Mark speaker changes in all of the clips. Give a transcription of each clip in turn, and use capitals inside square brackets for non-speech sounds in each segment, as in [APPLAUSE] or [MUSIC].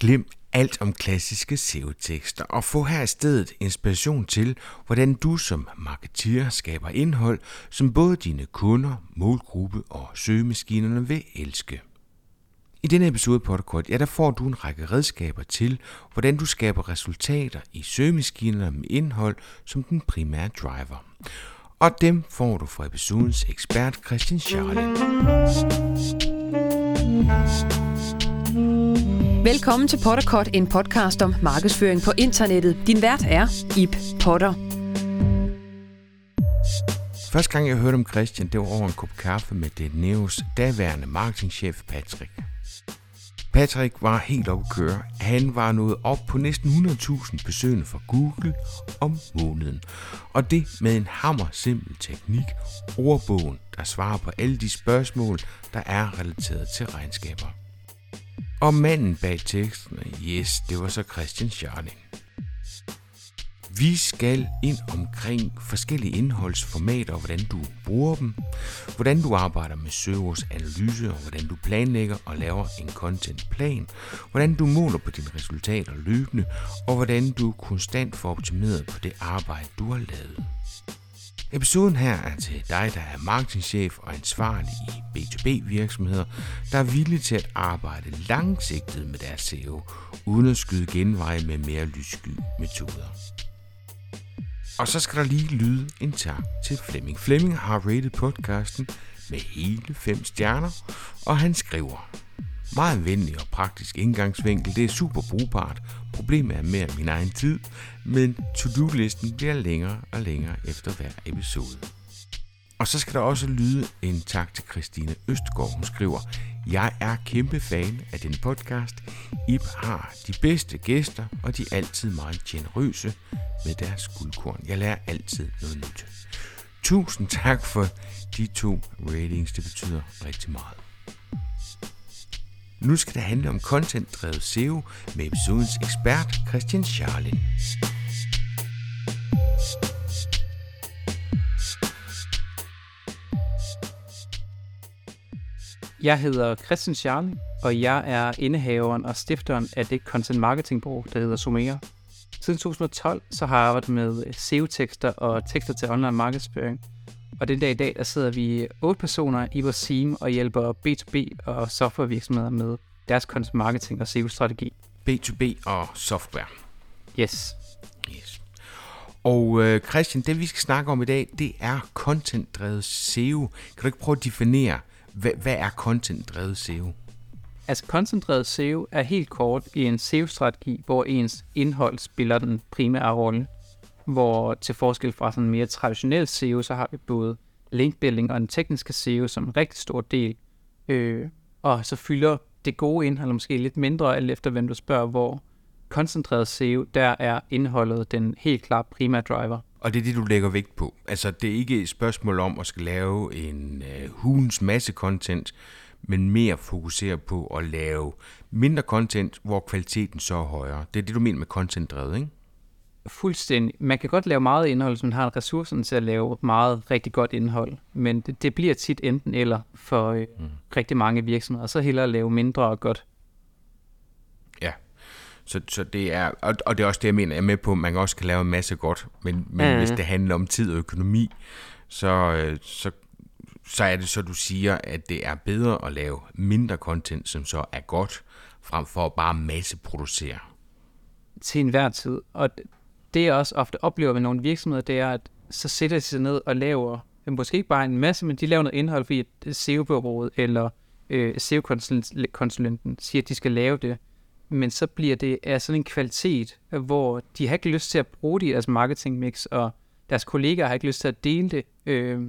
Speaker 1: Glem alt om klassiske SEO-tekster og få her i stedet inspiration til, hvordan du som marketeer skaber indhold, som både dine kunder, målgruppe og søgemaskinerne vil elske. I denne episode på Podcast, ja, der får du en række redskaber til, hvordan du skaber resultater i søgemaskinerne med indhold som den primære driver. Og dem får du fra episodens ekspert Christian Charlie.
Speaker 2: Velkommen til Potterkort, en podcast om markedsføring på internettet. Din vært er Ip Potter.
Speaker 1: Første gang jeg hørte om Christian, det var over en kop kaffe med det Neos daværende marketingchef Patrick. Patrick var helt op at køre. Han var nået op på næsten 100.000 besøgende fra Google om måneden. Og det med en hammer simpel teknik, ordbogen, der svarer på alle de spørgsmål, der er relateret til regnskaber. Og manden bag teksten, yes, det var så Christian Scharning. Vi skal ind omkring forskellige indholdsformater og hvordan du bruger dem, hvordan du arbejder med søgeordsanalyse og hvordan du planlægger og laver en contentplan, hvordan du måler på dine resultater løbende og hvordan du konstant får optimeret på det arbejde, du har lavet. Episoden her er til dig, der er marketingchef og ansvarlig i B2B virksomheder, der er villige til at arbejde langsigtet med deres SEO, uden at skyde genveje med mere lyssky metoder. Og så skal der lige lyde en tak til Flemming. Flemming har rated podcasten med hele 5 stjerner, og han skriver, meget venlig og praktisk indgangsvinkel. Det er super brugbart. Problemet er mere min egen tid, men to-do-listen bliver længere og længere efter hver episode. Og så skal der også lyde en tak til Christine Østgaard. Hun skriver, jeg er kæmpe fan af den podcast. Ip har de bedste gæster, og de er altid meget generøse med deres guldkorn. Jeg lærer altid noget nyt. Tusind tak for de to ratings. Det betyder rigtig meget. Nu skal det handle om content-drevet SEO med episodens ekspert Christian Charlin.
Speaker 3: Jeg hedder Christian Charlie, og jeg er indehaveren og stifteren af det content marketing bureau, der hedder Somera. Siden 2012 så har jeg arbejdet med SEO-tekster og tekster til online markedsføring. Og den dag i dag, der sidder vi otte personer i vores team og hjælper B2B og softwarevirksomheder med deres content marketing og SEO-strategi.
Speaker 1: B2B og software.
Speaker 3: Yes.
Speaker 1: Yes. Og øh, Christian, det vi skal snakke om i dag, det er content-drevet SEO. Kan du ikke prøve at definere, hvad, hvad er content-drevet SEO?
Speaker 3: Altså koncentreret SEO er helt kort i en SEO-strategi, hvor ens indhold spiller den primære rolle. Hvor til forskel fra sådan mere traditionel SEO, så har vi både linkbuilding og den tekniske SEO som en rigtig stor del. Øh, og så fylder det gode indhold måske lidt mindre, alt efter hvem du spørger, hvor koncentreret SEO, der er indholdet den helt klart primære driver.
Speaker 1: Og det er det, du lægger vægt på. Altså, det er ikke et spørgsmål om at skal lave en uh, hulens masse content, men mere fokusere på at lave mindre content, hvor kvaliteten så er højere. Det er det, du mener med content-drevet, ikke?
Speaker 3: Fuldstændig. Man kan godt lave meget indhold, hvis man har ressourcerne til at lave meget rigtig godt indhold, men det, det bliver tit enten eller for øh, mm. rigtig mange virksomheder, så hellere lave mindre og godt.
Speaker 1: Så, så det er, og, og det er også det, jeg mener, jeg er med på, at man også kan lave en masse godt, men, men mm. hvis det handler om tid og økonomi, så, øh, så, så er det så, du siger, at det er bedre at lave mindre content, som så er godt, frem for at bare masseproducere.
Speaker 3: Til enhver tid, og det jeg også ofte oplever med nogle virksomheder, det er, at så sætter de sig ned og laver, måske ikke bare en masse, men de laver noget indhold, fordi SEO-bureauet eller øh, SEO-konsulenten siger, at de skal lave det. Men så bliver det af sådan en kvalitet, hvor de har ikke lyst til at bruge det i deres marketingmix, og deres kollegaer har ikke lyst til at dele det. Øh,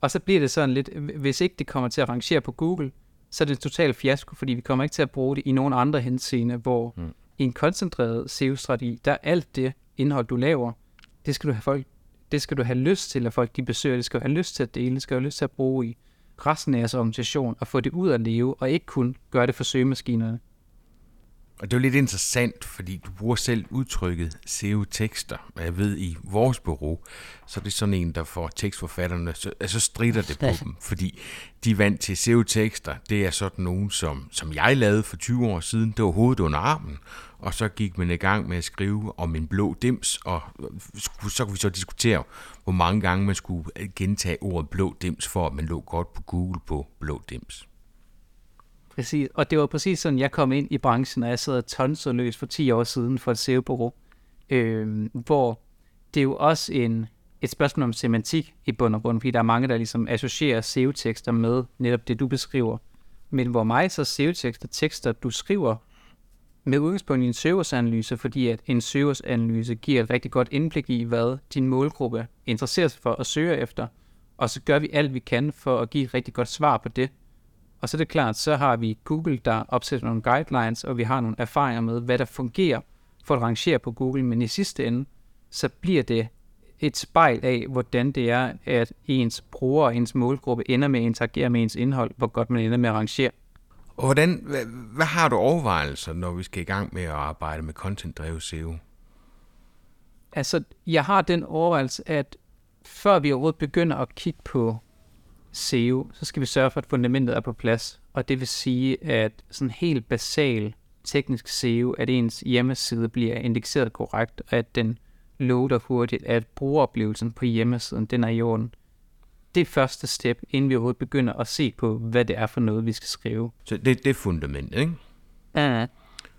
Speaker 3: og så bliver det sådan lidt, hvis ikke det kommer til at rangere på Google, så er det en total fiasko, fordi vi kommer ikke til at bruge det i nogen andre henseende, hvor mm. i en koncentreret SEO-strategi, der er alt det, indhold, du laver, det skal du have folk, det skal du have lyst til, at folk de besøger, det skal du have lyst til at dele, det skal du have lyst til at bruge i resten af jeres organisation, og få det ud at leve, og ikke kun gøre det for søgemaskinerne.
Speaker 1: Og det er jo lidt interessant, fordi du bruger selv udtrykket SEO-tekster. Og jeg ved, i vores bureau, så er det sådan en, der får tekstforfatterne, så, så strider det på dem, fordi de er vant til SEO-tekster. Det er sådan nogen, som, som jeg lavede for 20 år siden. Det var hovedet under armen, og så gik man i gang med at skrive om en blå dims, og så kunne vi så diskutere, hvor mange gange man skulle gentage ordet blå dims, for at man lå godt på Google på blå dims.
Speaker 3: Præcis, og det var præcis sådan, jeg kom ind i branchen, og jeg sad tonset løs for 10 år siden for et SEO-bureau, øh, hvor det er jo også en, et spørgsmål om semantik i bund og grund, fordi der er mange, der ligesom associerer SEO-tekster med netop det, du beskriver. Men hvor mig så SEO-tekster, tekster, du skriver med udgangspunkt i en søgersanalyse, fordi at en søgersanalyse giver et rigtig godt indblik i, hvad din målgruppe interesserer sig for og søger efter, og så gør vi alt, vi kan for at give et rigtig godt svar på det. Og så er det klart, så har vi Google, der opsætter nogle guidelines, og vi har nogle erfaringer med, hvad der fungerer for at rangere på Google, men i sidste ende, så bliver det et spejl af, hvordan det er, at ens bruger og ens målgruppe ender med at interagere med ens indhold, hvor godt man ender med at rangere.
Speaker 1: Og hvordan, hvad, hvad har du overvejelser, når vi skal i gang med at arbejde med content-drevet SEO?
Speaker 3: Altså, jeg har den overvejelse, at før vi overhovedet begynder at kigge på SEO, så skal vi sørge for, at fundamentet er på plads. Og det vil sige, at sådan helt basal teknisk SEO, at ens hjemmeside bliver indekseret korrekt, og at den loader hurtigt, at brugeroplevelsen på hjemmesiden, den er i orden. Det er første step, inden vi overhovedet begynder at se på, hvad det er for noget, vi skal skrive.
Speaker 1: Så det, det er fundamentet, ikke?
Speaker 3: Ja.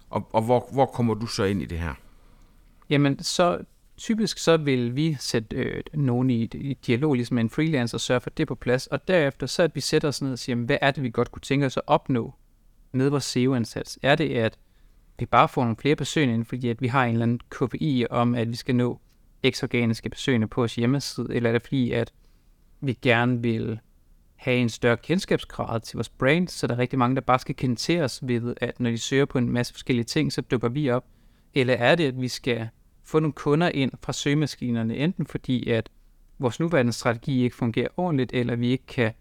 Speaker 1: Og, og hvor, hvor kommer du så ind i det her?
Speaker 3: Jamen, så typisk så vil vi sætte øh, nogen i, i dialog ligesom med en freelancer og sørge for det på plads, og derefter så at vi sætter os ned og siger, hvad er det, vi godt kunne tænke os at opnå med vores SEO-indsats? Er det, at vi bare får nogle flere besøgende ind, fordi at vi har en eller anden KPI om, at vi skal nå x organiske besøgende på vores hjemmeside, eller er det fordi, at vi gerne vil have en større kendskabsgrad til vores brand, så der er rigtig mange, der bare skal kende til os ved, at når de søger på en masse forskellige ting, så dukker vi op. Eller er det, at vi skal få nogle kunder ind fra søgemaskinerne, enten fordi, at vores nuværende strategi ikke fungerer ordentligt, eller vi ikke kan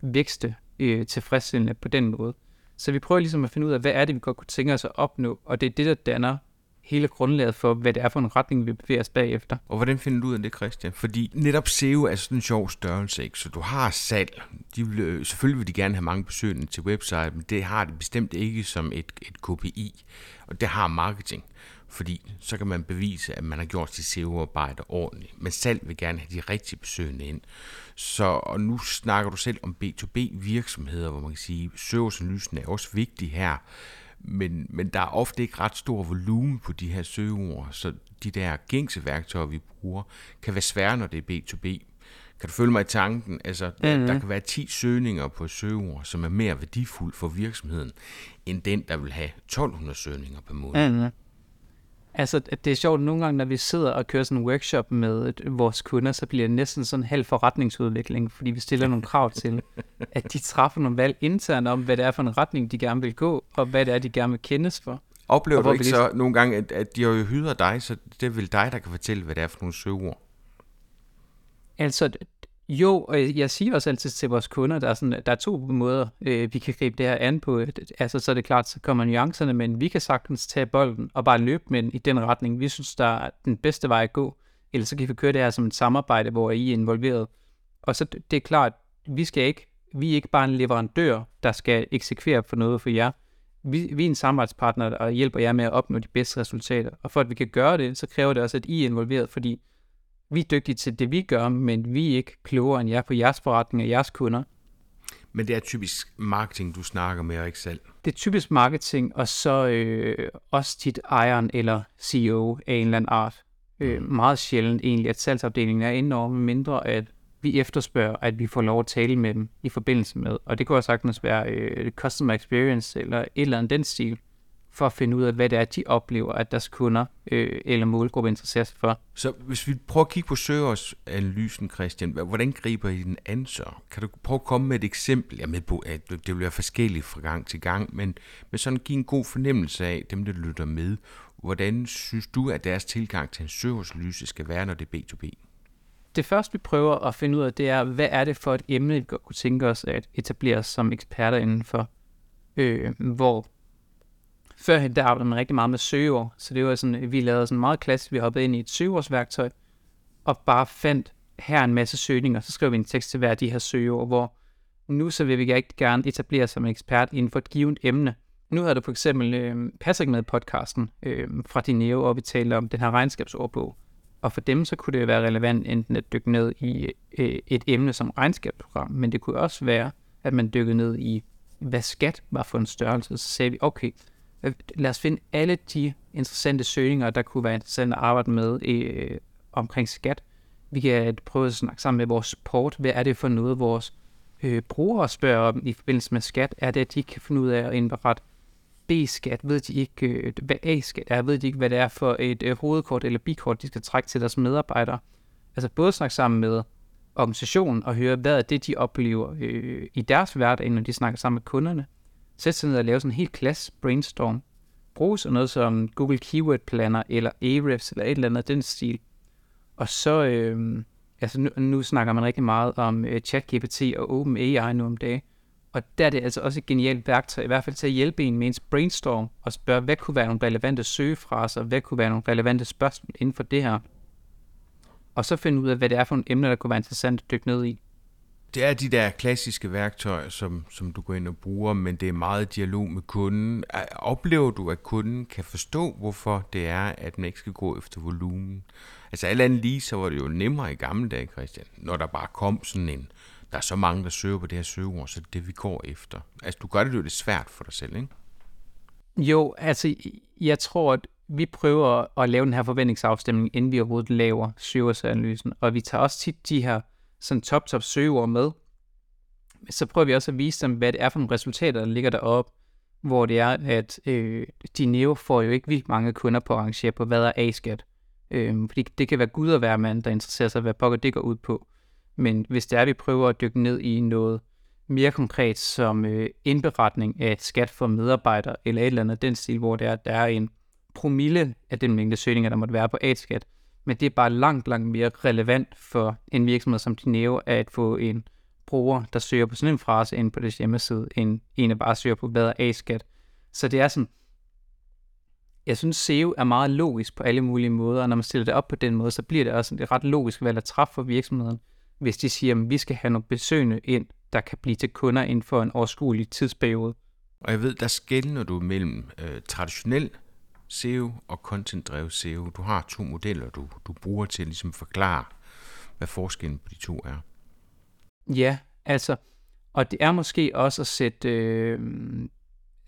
Speaker 3: vækste øh, tilfredsstillende på den måde. Så vi prøver ligesom at finde ud af, hvad er det, vi godt kunne tænke os at opnå, og det er det, der danner hele grundlaget for, hvad det er for en retning, vi bevæger os bagefter.
Speaker 1: Og hvordan finder du ud af det, Christian? Fordi netop SEO er sådan en sjov størrelse, ikke? så du har salg. De vil, øh, selvfølgelig vil de gerne have mange besøgende til website, men det har det bestemt ikke som et, et KPI, og det har marketing fordi så kan man bevise, at man har gjort sit SEO-arbejde ordentligt. Men salg vil gerne have de rigtige besøgende ind. Så og nu snakker du selv om B2B-virksomheder, hvor man kan sige, at søgeanalysen er også vigtig her, men, men der er ofte ikke ret stor volumen på de her søgeord, så de der gængse værktøjer, vi bruger, kan være svære, når det er B2B. Kan du følge mig i tanken? Altså, mm-hmm. der kan være 10 søgninger på søgeord, som er mere værdifuld for virksomheden, end den, der vil have 1200 søgninger per måned. Mm-hmm.
Speaker 3: Altså, det er sjovt, nogle gange, når vi sidder og kører sådan en workshop med vores kunder, så bliver det næsten sådan en halv forretningsudvikling, fordi vi stiller nogle krav til, [LAUGHS] at de træffer nogle valg internt om, hvad det er for en retning, de gerne vil gå, og hvad det er, de gerne vil kendes for.
Speaker 1: Oplever du ikke så nogle gange, at, at de har jo hyret dig, så det er vel dig, der kan fortælle, hvad det er for nogle søgeord?
Speaker 3: Altså, jo, og jeg siger også altid til vores kunder, der er, sådan, der er to måder, øh, vi kan gribe det her an på. Altså, så er det klart, så kommer nuancerne, men vi kan sagtens tage bolden og bare løbe med den i den retning, vi synes, der er den bedste vej at gå. Eller så kan vi køre det her som et samarbejde, hvor I er involveret. Og så det er klart, vi skal ikke, vi er ikke bare en leverandør, der skal eksekvere for noget for jer. Vi, vi er en samarbejdspartner, der hjælper jer med at opnå de bedste resultater. Og for at vi kan gøre det, så kræver det også, at I er involveret, fordi vi er dygtige til det, vi gør, men vi er ikke klogere end jer på jeres forretning og jeres kunder.
Speaker 1: Men det er typisk marketing, du snakker med, og ikke selv?
Speaker 3: Det er typisk marketing, og så øh, også tit ejeren eller CEO af en eller anden art. Øh, mm. meget sjældent egentlig, at salgsafdelingen er enormt mindre, at vi efterspørger, at vi får lov at tale med dem i forbindelse med. Og det kunne også sagtens være øh, customer experience eller et eller andet den stil for at finde ud af, hvad det er, de oplever, at deres kunder øh, eller målgruppe interesserer sig for.
Speaker 1: Så hvis vi prøver at kigge på søgersanalysen, Christian, hvordan griber I den an så? Kan du prøve at komme med et eksempel? Jeg er med på, at det vil være forskelligt fra gang til gang, men, men sådan give en god fornemmelse af dem, der lytter med. Hvordan synes du, at deres tilgang til en søgersanalyse skal være, når det er B2B?
Speaker 3: Det første, vi prøver at finde ud af, det er, hvad er det for et emne, vi godt kunne tænke os at etablere som eksperter indenfor, øh, hvor førhen der arbejdede man rigtig meget med søgeord, så det var sådan, vi lavede sådan meget klassisk, vi hoppede ind i et søgeordsværktøj, og bare fandt her en masse søgninger, så skrev vi en tekst til hver af de her søgeord, hvor nu så vil vi rigtig gerne etablere som en ekspert inden for et givet emne. Nu havde du for eksempel øh, Patrick med podcasten øh, fra Dineo, og vi talte om den her regnskabsordbog. Og for dem så kunne det være relevant enten at dykke ned i øh, et emne som regnskabsprogram, men det kunne også være, at man dykkede ned i, hvad skat var for en størrelse. Så sagde vi, okay, lad os finde alle de interessante søgninger, der kunne være interessante at arbejde med øh, omkring skat. Vi kan prøve at snakke sammen med vores support. Hvad er det for noget, vores øh, brugere spørger om i forbindelse med skat? Er det, at de ikke kan finde ud af at indberette B-skat? Ved de ikke, øh, hvad A-skat er? Ved de ikke, hvad det er for et øh, hovedkort eller bikort, de skal trække til deres medarbejdere? Altså både snakke sammen med organisationen og høre, hvad er det, de oplever øh, i deres hverdag, når de snakker sammen med kunderne sætte sig ned og lave sådan en helt klasse brainstorm. Bruge sådan noget som Google Keyword Planner eller Ahrefs eller et eller andet af den stil. Og så, øh, altså nu, nu snakker man rigtig meget om øh, ChatGPT og OpenAI nu om dagen. Og der er det altså også et genialt værktøj, i hvert fald til at hjælpe en med ens brainstorm og spørge, hvad kunne være nogle relevante søgefraser, hvad kunne være nogle relevante spørgsmål inden for det her. Og så finde ud af, hvad det er for nogle emner, der kunne være interessant at dykke ned i.
Speaker 1: Det er de der klassiske værktøjer, som, som du går ind og bruger, men det er meget dialog med kunden. Oplever du, at kunden kan forstå, hvorfor det er, at man ikke skal gå efter volumen? Altså alt andet lige, så var det jo nemmere i gamle dage, Christian, når der bare kom sådan en, der er så mange, der søger på det her søgeord, så det er det, vi går efter. Altså du gør det jo lidt svært for dig selv, ikke?
Speaker 3: Jo, altså jeg tror, at vi prøver at lave den her forventningsafstemning, inden vi overhovedet laver søgeordsanalysen, og vi tager også tit de her sådan top, top søgeord med. Så prøver vi også at vise dem, hvad det er for nogle resultater, der ligger deroppe, hvor det er, at øh, de neo får jo ikke vildt mange kunder på at arrangere på, hvad er A-skat. Øh, fordi det kan være gud og hver mand, der interesserer sig, hvad pokker det går ud på. Men hvis det er, at vi prøver at dykke ned i noget mere konkret som øh, indberetning af skat for medarbejdere, eller et eller andet den stil, hvor det er, der er en promille af den mængde søgninger, der måtte være på A-skat, men det er bare langt, langt mere relevant for en virksomhed som Dineo at få en bruger, der søger på sådan en frase ind på deres hjemmeside, end en, der bare søger på, hvad er A-skat. Så det er sådan, jeg synes SEO er meget logisk på alle mulige måder, og når man stiller det op på den måde, så bliver det også et ret logisk valg at træffe for virksomheden, hvis de siger, at vi skal have nogle besøgende ind, der kan blive til kunder inden for en overskuelig tidsperiode.
Speaker 1: Og jeg ved, der skældner du mellem øh, traditionel SEO og content-drevet SEO. Du har to modeller, du, du bruger til at ligesom forklare, hvad forskellen på de to er.
Speaker 3: Ja, altså, og det er måske også at sætte, øh,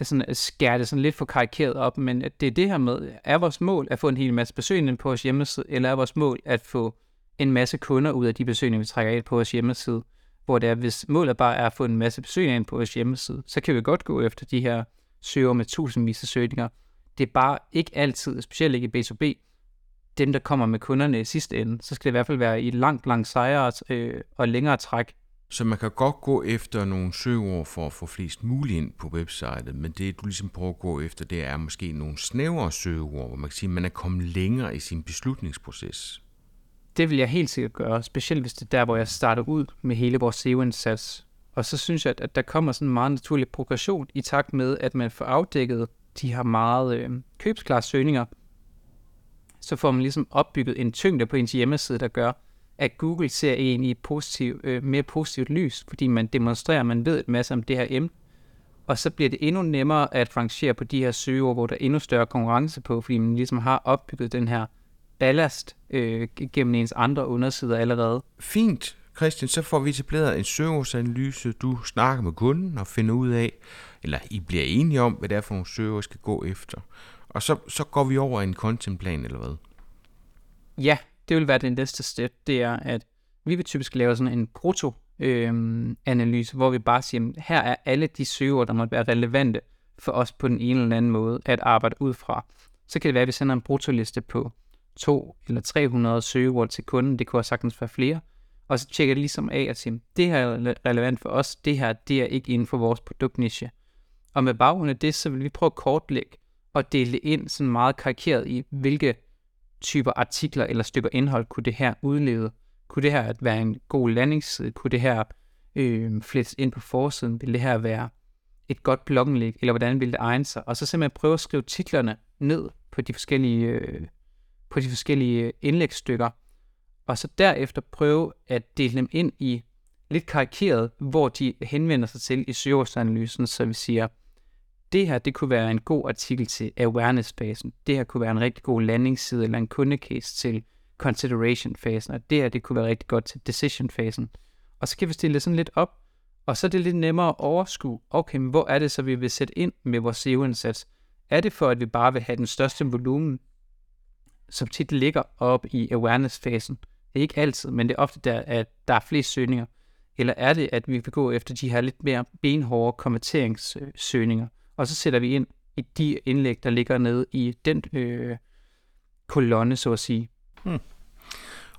Speaker 3: sådan at skære det sådan lidt for karikeret op, men det er det her med, er vores mål at få en hel masse besøgende på vores hjemmeside, eller er vores mål at få en masse kunder ud af de besøgende, vi trækker ind på vores hjemmeside, hvor det er, hvis målet bare er at få en masse besøgende ind på vores hjemmeside, så kan vi godt gå efter de her søger med tusindvis af søgninger, det er bare ikke altid, specielt ikke i B2B, dem, der kommer med kunderne i sidste ende. Så skal det i hvert fald være i langt, langt sejere øh, og længere træk.
Speaker 1: Så man kan godt gå efter nogle søgeord for at få flest muligt ind på websitet, men det du ligesom prøver at gå efter, det er måske nogle snævere søgeord, hvor man kan sige, at man er kommet længere i sin beslutningsproces.
Speaker 3: Det vil jeg helt sikkert gøre, specielt hvis det er der, hvor jeg starter ud med hele vores SEO-indsats. Og så synes jeg, at der kommer sådan en meget naturlig progression i takt med, at man får afdækket de har meget øh, købsklare søgninger, så får man ligesom opbygget en tyngde på ens hjemmeside, der gør, at Google ser en i positiv, øh, mere positivt lys, fordi man demonstrerer, at man ved en masse om det her emne. Og så bliver det endnu nemmere at rangere på de her søgeord, hvor der er endnu større konkurrence på, fordi man ligesom har opbygget den her ballast øh, gennem ens andre undersider allerede.
Speaker 1: Fint, Christian, så får vi etableret en søgeordsanalyse. Du snakker med kunden og finder ud af, eller I bliver enige om, hvad det er for nogle søger, skal gå efter. Og så, så går vi over en contentplan, eller hvad?
Speaker 3: Ja, det vil være det næste step. Det er, at vi vil typisk lave sådan en proto øhm, analyse, hvor vi bare siger, at her er alle de søger, der måtte være relevante for os på den ene eller anden måde at arbejde ud fra. Så kan det være, at vi sender en brutoliste på to eller 300 søgeord til kunden. Det kunne også sagtens være flere. Og så tjekker det ligesom af og siger, det her er relevant for os, det her det er ikke inden for vores produktniche. Og med baggrund af det, så vil vi prøve at kortlægge og dele ind sådan meget karikeret i, hvilke typer artikler eller stykker indhold kunne det her udlede. Kunne det her være en god landingsside? Kunne det her øh, flettes ind på forsiden? Vil det her være et godt blogindlæg, eller hvordan vil det egne sig, og så simpelthen prøve at skrive titlerne ned på de forskellige, øh, på de forskellige øh, indlægsstykker, og så derefter prøve at dele dem ind i lidt karikeret, hvor de henvender sig til i søgeordsanalysen, så vi siger, det her, det kunne være en god artikel til awareness-fasen. Det her kunne være en rigtig god landingsside eller en kundecase til consideration-fasen, og det her, det kunne være rigtig godt til decision-fasen. Og så kan vi stille det sådan lidt op, og så er det lidt nemmere at overskue, okay, men hvor er det så, vi vil sætte ind med vores SEO-indsats? Er det for, at vi bare vil have den største volumen, som tit ligger op i awareness-fasen? Det er ikke altid, men det er ofte der, at der er flest søgninger. Eller er det, at vi vil gå efter de her lidt mere benhårde konverteringssøgninger, og så sætter vi ind i de indlæg, der ligger nede i den øh, kolonne, så at sige. Hmm.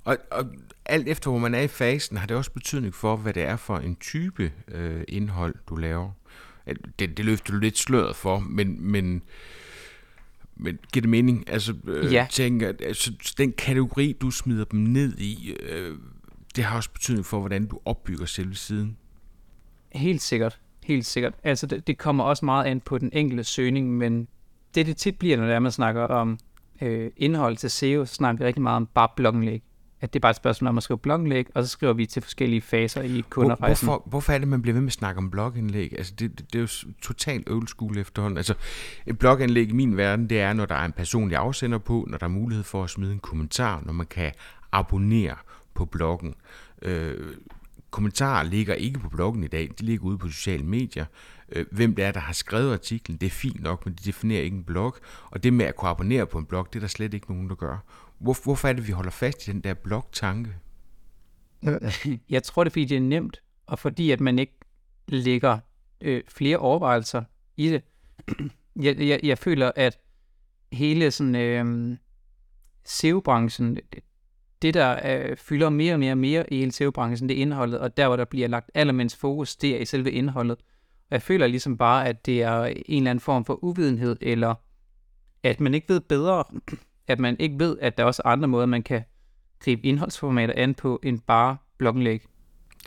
Speaker 1: Og, og alt efter hvor man er i fasen, har det også betydning for, hvad det er for en type øh, indhold, du laver. Det, det løfter du lidt sløret for, men, men, men giver det mening? Altså, øh, ja. tænker, altså, den kategori, du smider dem ned i, øh, det har også betydning for, hvordan du opbygger selve siden.
Speaker 3: Helt sikkert. Helt sikkert. Altså, det, det kommer også meget an på den enkelte søgning, men det, det tit bliver, når det er, man snakker om øh, indhold til SEO, så snakker vi rigtig meget om bare blogindlæg. At det er bare et spørgsmål om at skrive blogindlæg, og så skriver vi til forskellige faser i kunderejsen.
Speaker 1: Hvorfor, hvorfor er det, man bliver ved med at snakke om blogindlæg? Altså, det, det, det er jo totalt old school efterhånden. Altså, et blogindlæg i min verden, det er, når der er en personlig afsender på, når der er mulighed for at smide en kommentar, når man kan abonnere på bloggen. Øh, kommentarer ligger ikke på bloggen i dag, de ligger ude på sociale medier. Øh, hvem det er, der har skrevet artiklen, det er fint nok, men det definerer ikke en blog. Og det med at kunne abonnere på en blog, det er der slet ikke nogen, der gør. Hvor, hvorfor er det, vi holder fast i den der blog-tanke? [LAUGHS]
Speaker 3: Jeg tror, det er, fordi det er nemt, og fordi at man ikke lægger øh, flere overvejelser i det. [CLEARS THROAT] Jeg, jeg, jeg føler, at hele sådan øh, SEO-branchen, det, der øh, fylder mere og mere og mere i hele SEO-branchen, det er indholdet, og der, hvor der bliver lagt allermindst fokus, det er i selve indholdet. Og jeg føler ligesom bare, at det er en eller anden form for uvidenhed, eller at man ikke ved bedre, [CLEARS THROAT] at man ikke ved, at der er også andre måder, man kan gribe indholdsformater an på, end bare blogindlæg.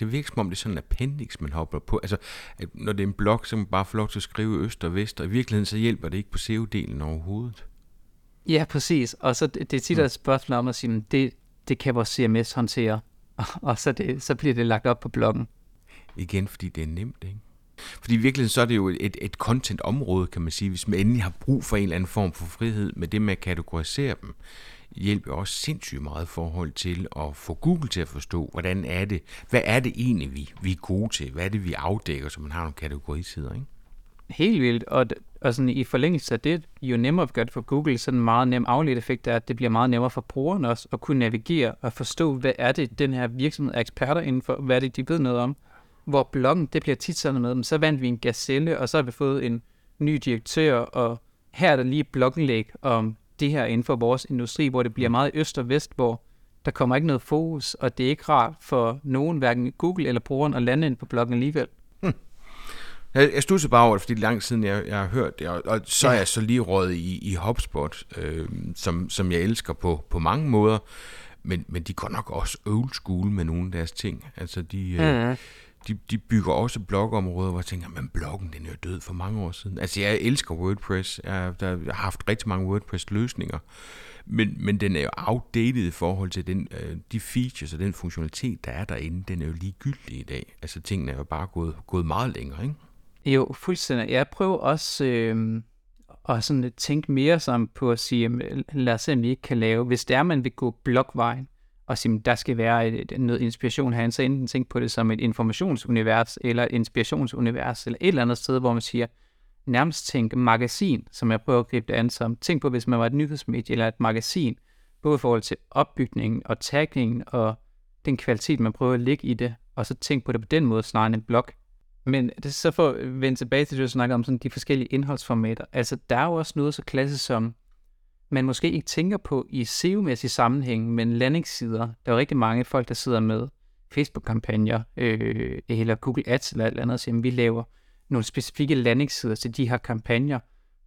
Speaker 1: Det virker som om, det er sådan en appendix, man hopper på. Altså, at når det er en blog, så man bare får lov til at skrive øst og vest, og i virkeligheden så hjælper det ikke på SEO-delen overhovedet.
Speaker 3: Ja, præcis. Og så det, det er tit mm. et spørgsmål om at sige, det, det kan vores CMS håndtere, [LAUGHS] og så, det, så bliver det lagt op på bloggen.
Speaker 1: Igen, fordi det er nemt, ikke? Fordi i virkeligheden så er det jo et, et content-område, kan man sige, hvis man endelig har brug for en eller anden form for frihed med det med at kategorisere dem, hjælper også sindssygt meget i forhold til at få Google til at forstå, hvordan er det, hvad er det egentlig, vi, vi er gode til, hvad er det, vi afdækker, så man har nogle kategorisider, ikke?
Speaker 3: Helt vildt, og, og sådan i forlængelse af det, jo nemmere vi gør det for Google, så en meget nem afledt effekt er, at det bliver meget nemmere for brugeren også at kunne navigere og forstå, hvad er det, den her virksomhed er eksperter inden for, hvad er det, de ved noget om. Hvor bloggen, det bliver tit sådan med, så vandt vi en gazelle, og så har vi fået en ny direktør, og her er der lige bloggenlæg om det her inden for vores industri, hvor det bliver meget øst og vest, hvor der kommer ikke noget fokus, og det er ikke rart for nogen, hverken Google eller brugeren, at lande ind på bloggen alligevel.
Speaker 1: Jeg, jeg studser bare over det, fordi det er lang siden, jeg, jeg har hørt det, og, og så er jeg så lige rådet i, i HubSpot, øh, som, som jeg elsker på, på mange måder, men, men de går nok også old school med nogle af deres ting. Altså, de, øh, mm. de, de bygger også blogområder, hvor jeg tænker, men bloggen, den er jo død for mange år siden. Altså, jeg elsker WordPress. Jeg, der, jeg har haft rigtig mange WordPress-løsninger, men, men den er jo outdated i forhold til den, øh, de features og den funktionalitet, der er derinde. Den er jo ligegyldig i dag. Altså, tingene er jo bare gået, gået meget længere, ikke?
Speaker 3: Jo, fuldstændig. Jeg prøver også øh, at sådan tænke mere sammen på at sige, lad os se, om vi ikke kan lave, hvis det er, man vil gå blokvejen, og sige, der skal være et, noget inspiration herinde, så enten tænk på det som et informationsunivers, eller et inspirationsunivers, eller et eller andet sted, hvor man siger, nærmest tænk magasin, som jeg prøver at gribe det an som. Tænk på, hvis man var et nyhedsmedie eller et magasin, både i forhold til opbygningen og taggingen og den kvalitet, man prøver at lægge i det, og så tænk på det på den måde, snarere end en blog. Men det er så for at vende tilbage til det, du snakker om sådan de forskellige indholdsformater. Altså, der er jo også noget så klassisk som, man måske ikke tænker på i SEO-mæssig sammenhæng, men landingssider. Der er jo rigtig mange folk, der sidder med Facebook-kampagner, øh, eller Google Ads eller alt andet, og siger, at vi laver nogle specifikke landingssider til de her kampagner,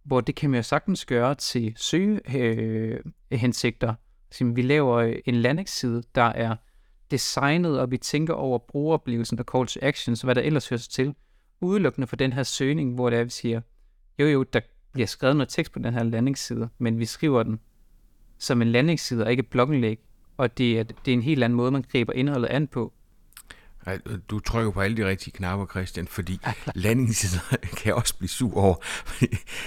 Speaker 3: hvor det kan man jo sagtens gøre til søgehensigter. Øh, vi laver øh, en landingsside, der er designet, og vi tænker over brugeroplevelsen og call to actions, hvad der ellers hører til, udelukkende for den her søgning, hvor det er, vi siger, jo jo, der bliver skrevet noget tekst på den her landingsside, men vi skriver den som en landingsside og ikke et blogindlæg, og det er, det er en helt anden måde, man griber indholdet an på.
Speaker 1: Du trykker på alle de rigtige knapper, Christian, fordi landingssider [LAUGHS] kan også blive sur over.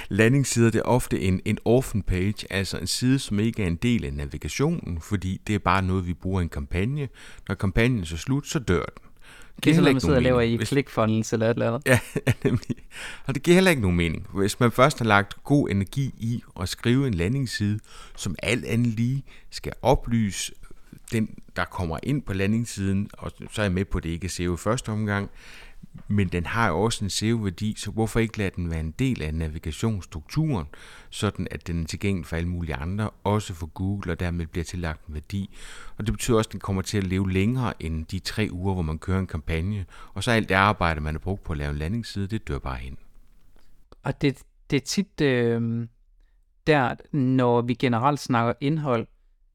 Speaker 1: landingssider det er ofte en, en orphan page, altså en side, som ikke er en del af navigationen, fordi det er bare noget, vi bruger i en kampagne. Når kampagnen så slut, så dør den.
Speaker 3: Det giver heller ikke sidder og laver i Hvis... ClickFunnels eller et eller andet. [LAUGHS]
Speaker 1: Ja, nemlig. Og det giver heller ikke nogen mening. Hvis man først har lagt god energi i at skrive en landingsside, som alt andet lige skal oplyse den, der kommer ind på landingssiden, og så er jeg med på, at det ikke er SEO i første omgang, men den har jo også en SEO-værdi, så hvorfor ikke lade den være en del af navigationsstrukturen, sådan at den er tilgængelig for alle mulige andre, også for Google, og dermed bliver tillagt en værdi. Og det betyder også, at den kommer til at leve længere end de tre uger, hvor man kører en kampagne, og så alt det arbejde, man har brugt på at lave en landingsside, det dør bare hen.
Speaker 3: Og det, det er tit øh, der, når vi generelt snakker indhold,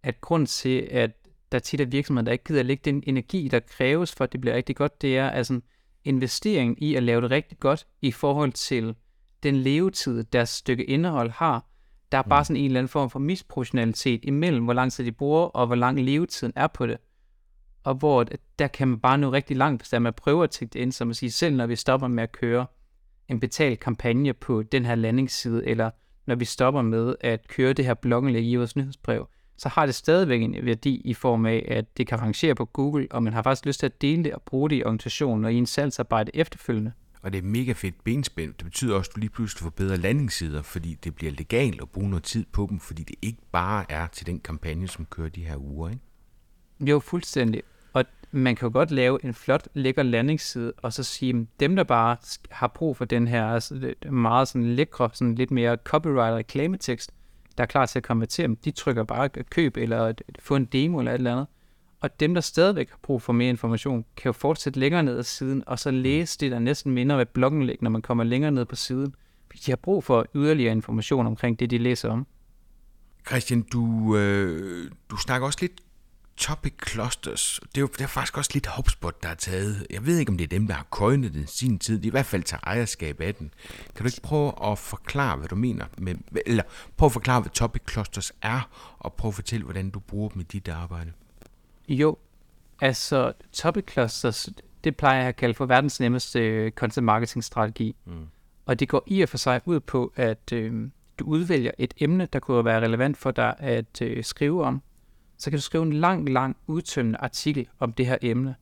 Speaker 3: at grund til, at der tit er virksomheder, der ikke gider lægge den energi, der kræves for, at det bliver rigtig godt, det er altså investering i at lave det rigtig godt i forhold til den levetid, deres stykke indhold har. Der er bare mm. sådan en eller anden form for misproportionalitet imellem, hvor lang tid de bruger, og hvor lang levetiden er på det. Og hvor der kan man bare nå rigtig langt, hvis man prøver at tænke det ind, som at sige, selv når vi stopper med at køre en betalt kampagne på den her landingsside, eller når vi stopper med at køre det her blogindlæg i vores nyhedsbrev, så har det stadigvæk en værdi i form af, at det kan rangere på Google, og man har faktisk lyst til at dele det og bruge det i organisationen og i en salgsarbejde efterfølgende.
Speaker 1: Og det er mega fedt benspænd. Det betyder også, at du lige pludselig får bedre landingssider, fordi det bliver legalt at bruge noget tid på dem, fordi det ikke bare er til den kampagne, som kører de her uger. Ikke?
Speaker 3: Jo, fuldstændig. Og man kan jo godt lave en flot, lækker landingsside, og så sige, at dem, der bare har brug for den her altså, meget sådan lækre, sådan lidt mere copyright reklametekst, der er klar til at konvertere dem, de trykker bare køb eller få en demo eller et eller andet. Og dem, der stadigvæk har brug for mere information, kan jo fortsætte længere ned ad siden, og så læse det, der næsten minder om et blogindlæg, når man kommer længere ned på siden. De har brug for yderligere information omkring det, de læser om.
Speaker 1: Christian, du, øh, du snakker også lidt topic clusters. Det er jo det er faktisk også lidt HubSpot, der er taget. Jeg ved ikke, om det er dem, der har køjnet den sin tid. De i hvert fald tager ejerskab af den. Kan du ikke prøve at forklare, hvad du mener? Med, eller prøve at forklare, hvad topic clusters er, og prøve at fortælle, hvordan du bruger dem i dit arbejde.
Speaker 3: Jo, altså topic clusters, det plejer jeg at kalde for verdens nemmeste øh, content marketing strategi. Mm. Og det går i og for sig ud på, at øh, du udvælger et emne, der kunne være relevant for dig at øh, skrive om, så kan du skrive en lang, lang, udtømmende artikel om det her emne.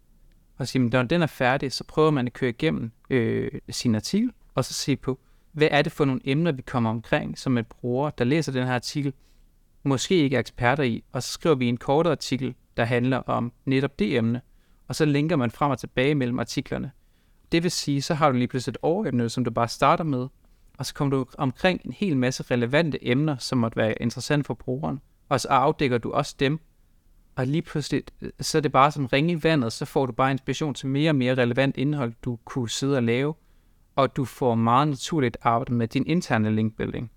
Speaker 3: Og sige, når den er færdig, så prøver man at køre igennem øh, sin artikel, og så se på, hvad er det for nogle emner, vi kommer omkring, som et bruger, der læser den her artikel, måske ikke er eksperter i, og så skriver vi en kortere artikel, der handler om netop det emne, og så linker man frem og tilbage mellem artiklerne. Det vil sige, så har du lige pludselig et overemne, som du bare starter med, og så kommer du omkring en hel masse relevante emner, som måtte være interessant for brugeren, og så afdækker du også dem, og lige pludselig, øh, så er det bare som ringe i vandet, så får du bare inspiration til mere og mere relevant indhold, du kunne sidde og lave, og du får meget naturligt arbejde med din interne linkbuilding.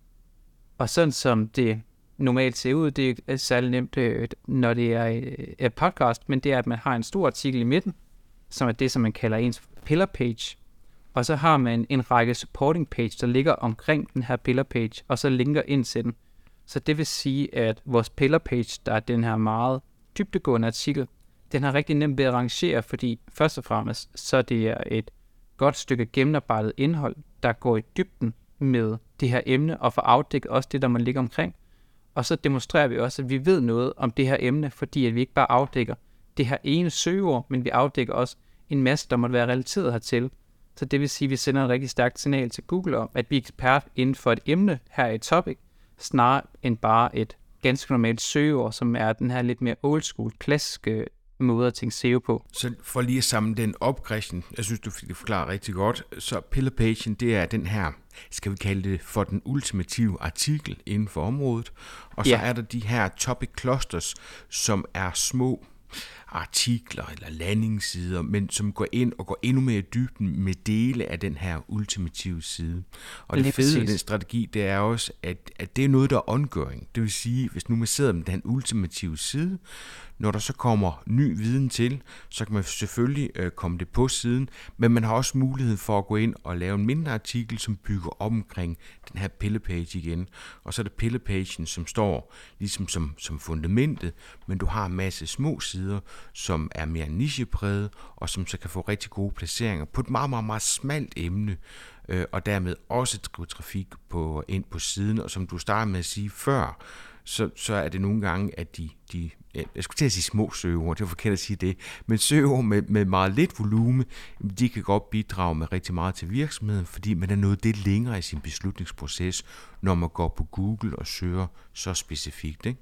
Speaker 3: Og sådan som det normalt ser ud, det er særlig nemt, øh, når det er øh, et podcast, men det er, at man har en stor artikel i midten, som er det, som man kalder ens pillar page. Og så har man en række supporting page, der ligger omkring den her pillar page, og så linker ind til den. Så det vil sige, at vores pillar page, der er den her meget dybtegående artikel, den har rigtig nemt ved at rangere, fordi først og fremmest, så det er et godt stykke gennemarbejdet indhold, der går i dybden med det her emne, og får afdækket også det, der må ligge omkring. Og så demonstrerer vi også, at vi ved noget om det her emne, fordi at vi ikke bare afdækker det her ene søgeord, men vi afdækker også en masse, der måtte være relateret hertil. Så det vil sige, at vi sender et rigtig stærkt signal til Google om, at vi er ekspert inden for et emne her i topic, snarere end bare et ganske normalt søgeord, som er den her lidt mere old school, klassiske måde at tænke SEO på.
Speaker 1: Så for lige at samle den op, Christian, jeg synes, du fik det forklaret rigtig godt. Så pillar pagen, det er den her, skal vi kalde det for den ultimative artikel inden for området. Og så ja. er der de her topic clusters, som er små artikler eller landingssider, men som går ind og går endnu mere i dybden med dele af den her ultimative side. Og det, det fede ved den strategi, det er også, at, at det er noget, der er ongoing. Det vil sige, hvis nu man sidder med den ultimative side, når der så kommer ny viden til, så kan man selvfølgelig øh, komme det på siden, men man har også mulighed for at gå ind og lave en mindre artikel, som bygger op omkring den her pillepage igen. Og så er det pillepagen, som står ligesom som, som fundamentet, men du har en masse små sider, som er mere nichepræget, og som så kan få rigtig gode placeringer på et meget, meget, meget smalt emne, øh, og dermed også drive trafik på, ind på siden, og som du startede med at sige før, så, så er det nogle gange, at de, de jeg skulle til at sige små søgeord, det var forkert at sige det, men søgeord med, med meget lidt volume, de kan godt bidrage med rigtig meget til virksomheden, fordi man er nået det længere i sin beslutningsproces, når man går på Google og søger så specifikt. Ikke?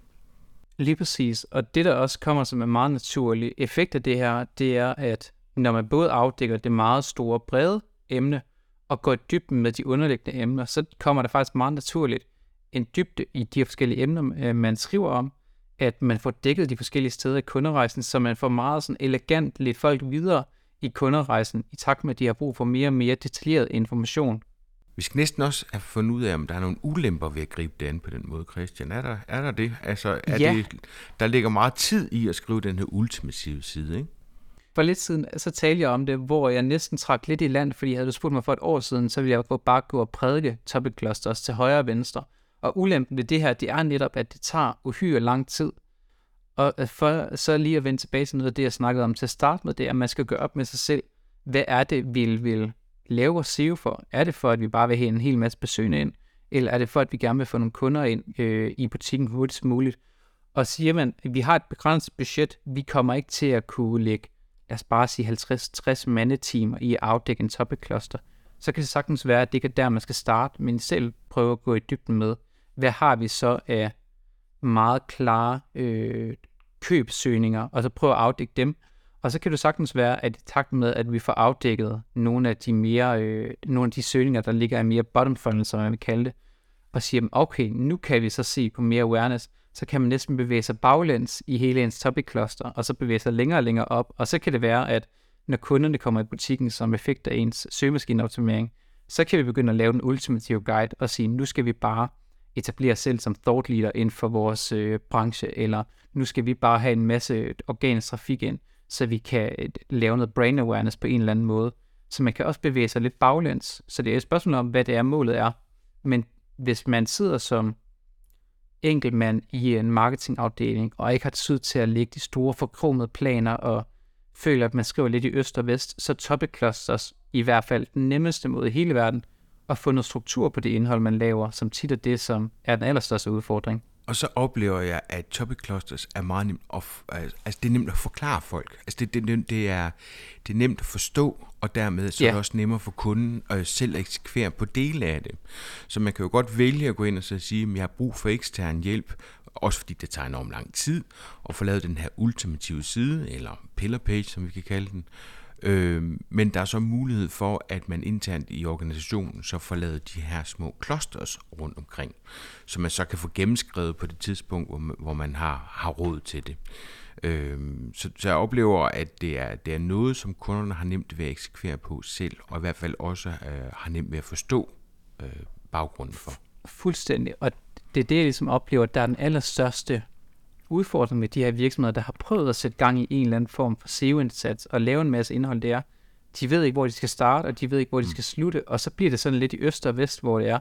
Speaker 3: Lige præcis, og det der også kommer som en meget naturlig effekt af det her, det er, at når man både afdækker det meget store, brede emne, og går i dybden med de underliggende emner, så kommer der faktisk meget naturligt en dybde i de forskellige emner, øh, man skriver om, at man får dækket de forskellige steder i kunderejsen, så man får meget sådan elegant lidt folk videre i kunderejsen, i takt med, at de har brug for mere og mere detaljeret information.
Speaker 1: Vi skal næsten også have fundet ud af, om der er nogle ulemper ved at gribe det an på den måde, Christian. Er der, er der det? Altså, er ja. det? Der ligger meget tid i at skrive den her ultimative side, ikke?
Speaker 3: For lidt siden, så talte jeg om det, hvor jeg næsten trak lidt i land, fordi havde du spurgt mig for et år siden, så ville jeg bare gå og prædike topic clusters til højre og venstre. Og ulempen ved det her, det er netop, at det tager uhyre lang tid. Og for så lige at vende tilbage til noget af det, jeg snakkede om til at starte med, det er, at man skal gøre op med sig selv, hvad er det, vi vil lave SEO for? Er det for, at vi bare vil have en hel masse besøgende ind? Eller er det for, at vi gerne vil få nogle kunder ind øh, i butikken hurtigst muligt? Og siger man, at vi har et begrænset budget, vi kommer ikke til at kunne lægge, lad os bare sige 50-60 mandetimer i at afdække en topic cluster, så kan det sagtens være, at det er der, man skal starte, men selv prøve at gå i dybden med, hvad har vi så af meget klare øh, købsøgninger, og så prøve at afdække dem. Og så kan det sagtens være, at i takt med, at vi får afdækket nogle af de mere, øh, nogle af de søgninger, der ligger i mere bottom funnel, som man vil kalde det, og siger, okay, nu kan vi så se på mere awareness, så kan man næsten bevæge sig baglæns i hele ens topic cluster, og så bevæge sig længere og længere op, og så kan det være, at når kunderne kommer i butikken som effekt af ens søgemaskineoptimering, så kan vi begynde at lave den ultimative guide og sige, nu skal vi bare etablere os selv som thought leader inden for vores øh, branche, eller nu skal vi bare have en masse øh, organisk trafik ind, så vi kan øh, lave noget brain awareness på en eller anden måde. Så man kan også bevæge sig lidt baglæns. Så det er et spørgsmål om, hvad det er, målet er. Men hvis man sidder som enkeltmand i en marketingafdeling, og ikke har tid til at lægge de store forkromede planer, og føler, at man skriver lidt i øst og vest, så topic clusters i hvert fald den nemmeste måde i hele verden at få noget struktur på det indhold, man laver, som tit er det, som er den allerstørste udfordring.
Speaker 1: Og så oplever jeg, at topic clusters er meget nemt at, altså det er nemt at forklare folk. Altså det, det, det, er, det er nemt at forstå, og dermed så yeah. er det også nemmere for kunden at selv eksekvere på dele af det. Så man kan jo godt vælge at gå ind og så sige, at jeg har brug for ekstern hjælp, også fordi det tager enormt lang tid, at få lavet den her ultimative side, eller pillar page, som vi kan kalde den, Øh, men der er så mulighed for, at man internt i organisationen så får lavet de her små clusters rundt omkring, så man så kan få gennemskrevet på det tidspunkt, hvor man, hvor man har, har råd til det. Øh, så, så jeg oplever, at det er, det er noget, som kunderne har nemt ved at eksekvere på selv, og i hvert fald også øh, har nemt ved at forstå øh, baggrunden for.
Speaker 3: Fuldstændig, og det er det, jeg ligesom oplever, at der er den allerstørste udfordring med de her virksomheder, der har prøvet at sætte gang i en eller anden form for SEO-indsats og lave en masse indhold, det er, de ved ikke, hvor de skal starte, og de ved ikke, hvor de mm. skal slutte, og så bliver det sådan lidt i øst og vest, hvor det er.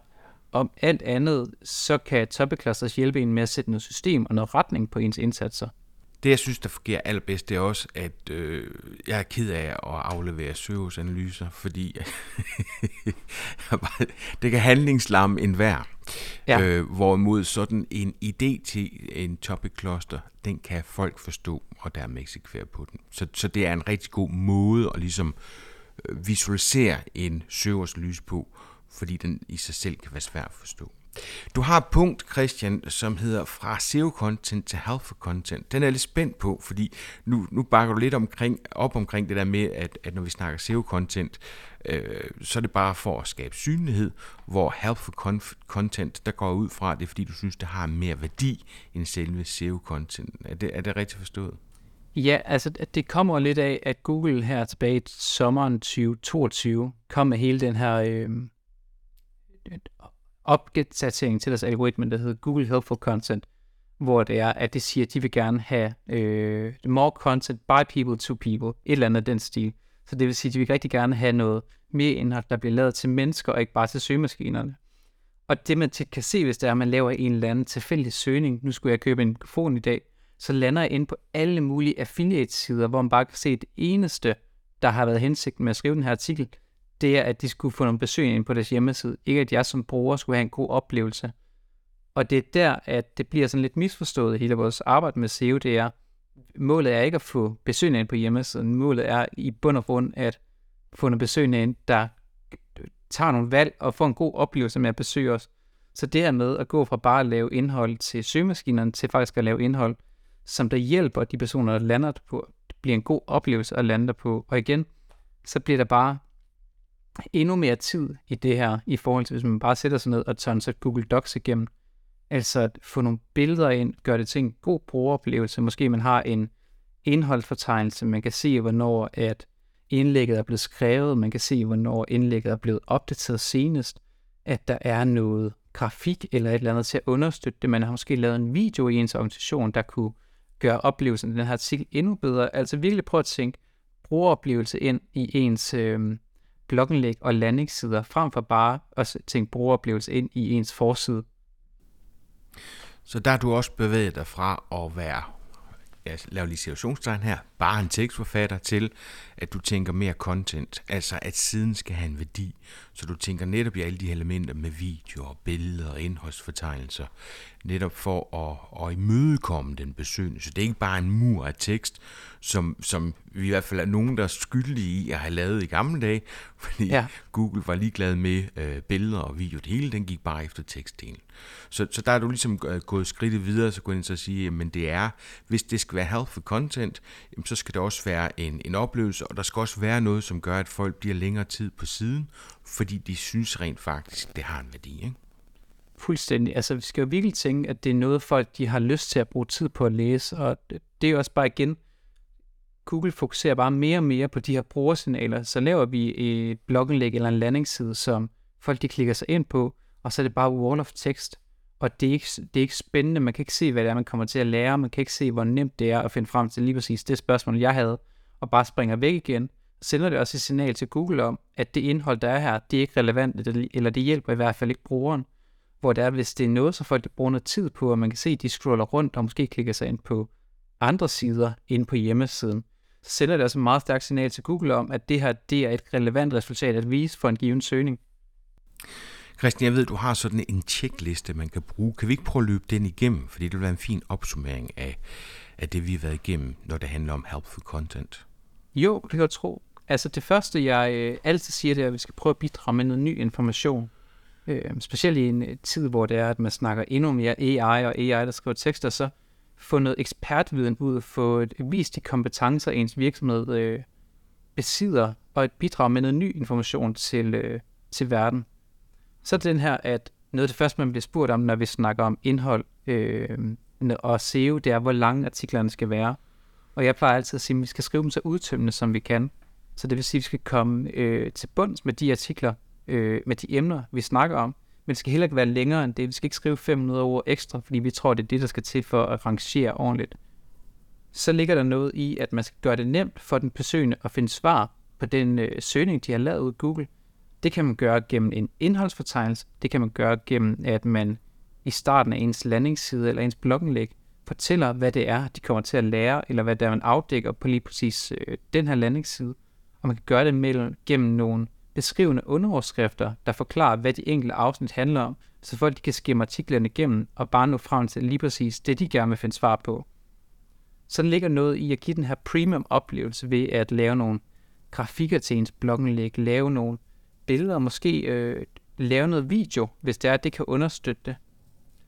Speaker 3: Om alt andet, så kan Topic Clusters hjælpe en med at sætte noget system og noget retning på ens indsatser.
Speaker 1: Det, jeg synes, der fungerer allerbedst, det er også, at øh, jeg er ked af at aflevere søgeanalyser, fordi [LAUGHS] det kan handlingslam en hver. Ja. Øh, hvorimod sådan en idé til en topic cluster, den kan folk forstå, og dermed eksekvere på den. Så, så det er en rigtig god måde at ligesom øh, visualisere en søgeanalyse på, fordi den i sig selv kan være svær at forstå. Du har et punkt, Christian, som hedder fra SEO-content til health-content. Den er jeg lidt spændt på, fordi nu, nu bakker du lidt omkring, op omkring det der med, at, at når vi snakker SEO-content, øh, så er det bare for at skabe synlighed, hvor health-content, der går ud fra, det er fordi, du synes, det har mere værdi end selve SEO-content. Er det, er det rigtigt forstået?
Speaker 3: Ja, altså det kommer lidt af, at Google her tilbage i sommeren 2022 kom med hele den her øh, opdatering til deres algoritme, der hedder Google Helpful Content, hvor det er, at det siger, at de vil gerne have øh, more content by people to people, et eller andet den stil. Så det vil sige, at de vil rigtig gerne have noget mere indhold, der bliver lavet til mennesker, og ikke bare til søgemaskinerne. Og det man tit kan se, hvis det er, at man laver en eller anden tilfældig søgning, nu skulle jeg købe en mikrofon i dag, så lander jeg inde på alle mulige affiliate-sider, hvor man bare kan se, det eneste, der har været hensigten med at skrive den her artikel, det er, at de skulle få nogle besøg ind på deres hjemmeside. Ikke at jeg som bruger skulle have en god oplevelse. Og det er der, at det bliver sådan lidt misforstået hele vores arbejde med SEO. Det er, målet er ikke at få besøgende ind på hjemmesiden. Målet er i bund og grund at få nogle besøgende ind, der tager nogle valg og får en god oplevelse med at besøge os. Så det her med at gå fra bare at lave indhold til søgemaskinerne, til faktisk at lave indhold, som der hjælper de personer, der lander på, det bliver en god oplevelse at lande på. Og igen, så bliver der bare endnu mere tid i det her, i forhold til hvis man bare sætter sig ned og tager sig Google Docs igennem. Altså at få nogle billeder ind, gør det til en god brugeroplevelse. Måske man har en indholdsfortegnelse, man kan se, hvornår at indlægget er blevet skrevet, man kan se, hvornår indlægget er blevet opdateret senest, at der er noget grafik eller et eller andet til at understøtte det. Man har måske lavet en video i ens organisation, der kunne gøre oplevelsen af den her artikel endnu bedre. Altså virkelig prøve at tænke brugeroplevelse ind i ens øh, blogindlæg og landingssider, frem for bare at tænke brugeroplevelse ind i ens forside.
Speaker 1: Så der har du også bevæget dig fra at være jeg laver lige situationstegn her, bare en tekstforfatter til, at du tænker mere content, altså at siden skal have en værdi. Så du tænker netop i alle de elementer med videoer, billeder og indholdsfortegnelser, netop for at, at imødekomme den besøgende. Så det er ikke bare en mur af tekst, som, som vi i hvert fald er nogen, der er skyldige i at have lavet i gamle dage, [LAUGHS] fordi ja. Google var ligeglad med øh, billeder og video. Det hele den gik bare efter tekstdelen. Så, så der er du ligesom øh, gået skridtet videre, så kunne jeg så sige, men det er, hvis det skal være helpful content, jamen, så skal det også være en, en oplevelse, og der skal også være noget, som gør, at folk bliver længere tid på siden, fordi de synes rent faktisk, det har en værdi. Ikke?
Speaker 3: Fuldstændig. Altså, vi skal jo virkelig tænke, at det er noget, folk de har lyst til at bruge tid på at læse, og det er jo også bare igen, Google fokuserer bare mere og mere på de her brugersignaler, så laver vi et blogindlæg eller en landingsside, som folk de klikker sig ind på, og så er det bare wall of text, og det er, ikke, det er ikke spændende, man kan ikke se, hvad det er, man kommer til at lære, man kan ikke se, hvor nemt det er at finde frem til lige præcis det spørgsmål, jeg havde, og bare springer væk igen, sender det også et signal til Google om, at det indhold, der er her, det er ikke relevant, eller det hjælper i hvert fald ikke brugeren. Hvor det er, hvis det er noget, så folk bruger noget tid på, og man kan se, at de scroller rundt og måske klikker sig ind på andre sider ind på hjemmesiden, så sender det også et meget stærkt signal til Google om, at det her det er et relevant resultat at vise for en given søgning.
Speaker 1: Christian, jeg ved, du har sådan en checkliste, man kan bruge. Kan vi ikke prøve at løbe den igennem? Fordi det vil være en fin opsummering af, af det, vi har været igennem, når det handler om helpful content.
Speaker 3: Jo, det kan jeg tro. Altså det første, jeg øh, altid siger, det er, at vi skal prøve at bidrage med noget ny information. Øh, specielt i en øh, tid, hvor det er, at man snakker endnu mere AI og AI, der skriver tekster, så få noget ekspertviden ud, få et, vist de kompetencer, ens virksomhed øh, besidder, og et bidrag med noget ny information til, øh, til verden. Så er det den her, at noget af det første, man bliver spurgt om, når vi snakker om indhold øh, og SEO, det er, hvor lange artiklerne skal være. Og jeg plejer altid at sige, at vi skal skrive dem så udtømmende, som vi kan. Så det vil sige, at vi skal komme øh, til bunds med de artikler, øh, med de emner, vi snakker om. Men det skal heller ikke være længere end det. Vi skal ikke skrive 500 ord ekstra, fordi vi tror, det er det, der skal til for at rangere ordentligt. Så ligger der noget i, at man skal gøre det nemt for den besøgende at finde svar på den øh, søgning, de har lavet ud Google. Det kan man gøre gennem en indholdsfortegnelse. Det kan man gøre gennem, at man i starten af ens landingsside eller ens blogindlæg fortæller, hvad det er, de kommer til at lære, eller hvad det er, man afdækker på lige præcis øh, den her landingsside. Og man kan gøre det mellem, gennem nogle beskrivende underoverskrifter, der forklarer, hvad de enkelte afsnit handler om, så folk de kan skimme artiklerne igennem og bare nå frem til lige præcis det, de gerne vil finde svar på. Så der ligger noget i at give den her premium oplevelse ved at lave nogle grafikker til ens blogindlæg, lave nogle billeder, måske øh, lave noget video, hvis det er, at det kan understøtte det.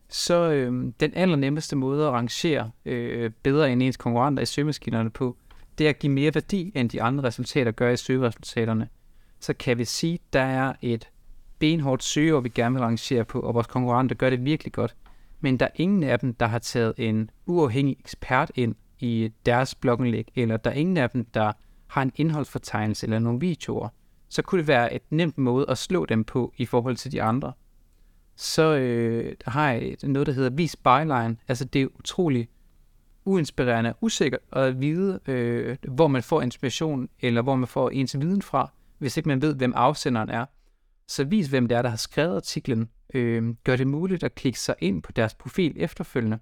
Speaker 3: Så øh, den allernemmeste måde at rangere øh, bedre end ens konkurrenter i søgemaskinerne på, det er at give mere værdi, end de andre resultater gør i søgeresultaterne så kan vi sige, at der er et benhårdt søger, vi gerne vil rangere på, og vores konkurrenter gør det virkelig godt. Men der er ingen af dem, der har taget en uafhængig ekspert ind i deres blogindlæg, eller der er ingen af dem, der har en indholdsfortegnelse eller nogle videoer, så kunne det være et nemt måde at slå dem på i forhold til de andre. Så øh, har jeg noget, der hedder vis byline. Altså det er utroligt uinspirerende og usikkert at vide, øh, hvor man får inspiration, eller hvor man får ens viden fra, hvis ikke man ved, hvem afsenderen er. Så vis, hvem det er, der har skrevet artiklen. Øh, gør det muligt at klikke sig ind på deres profil efterfølgende,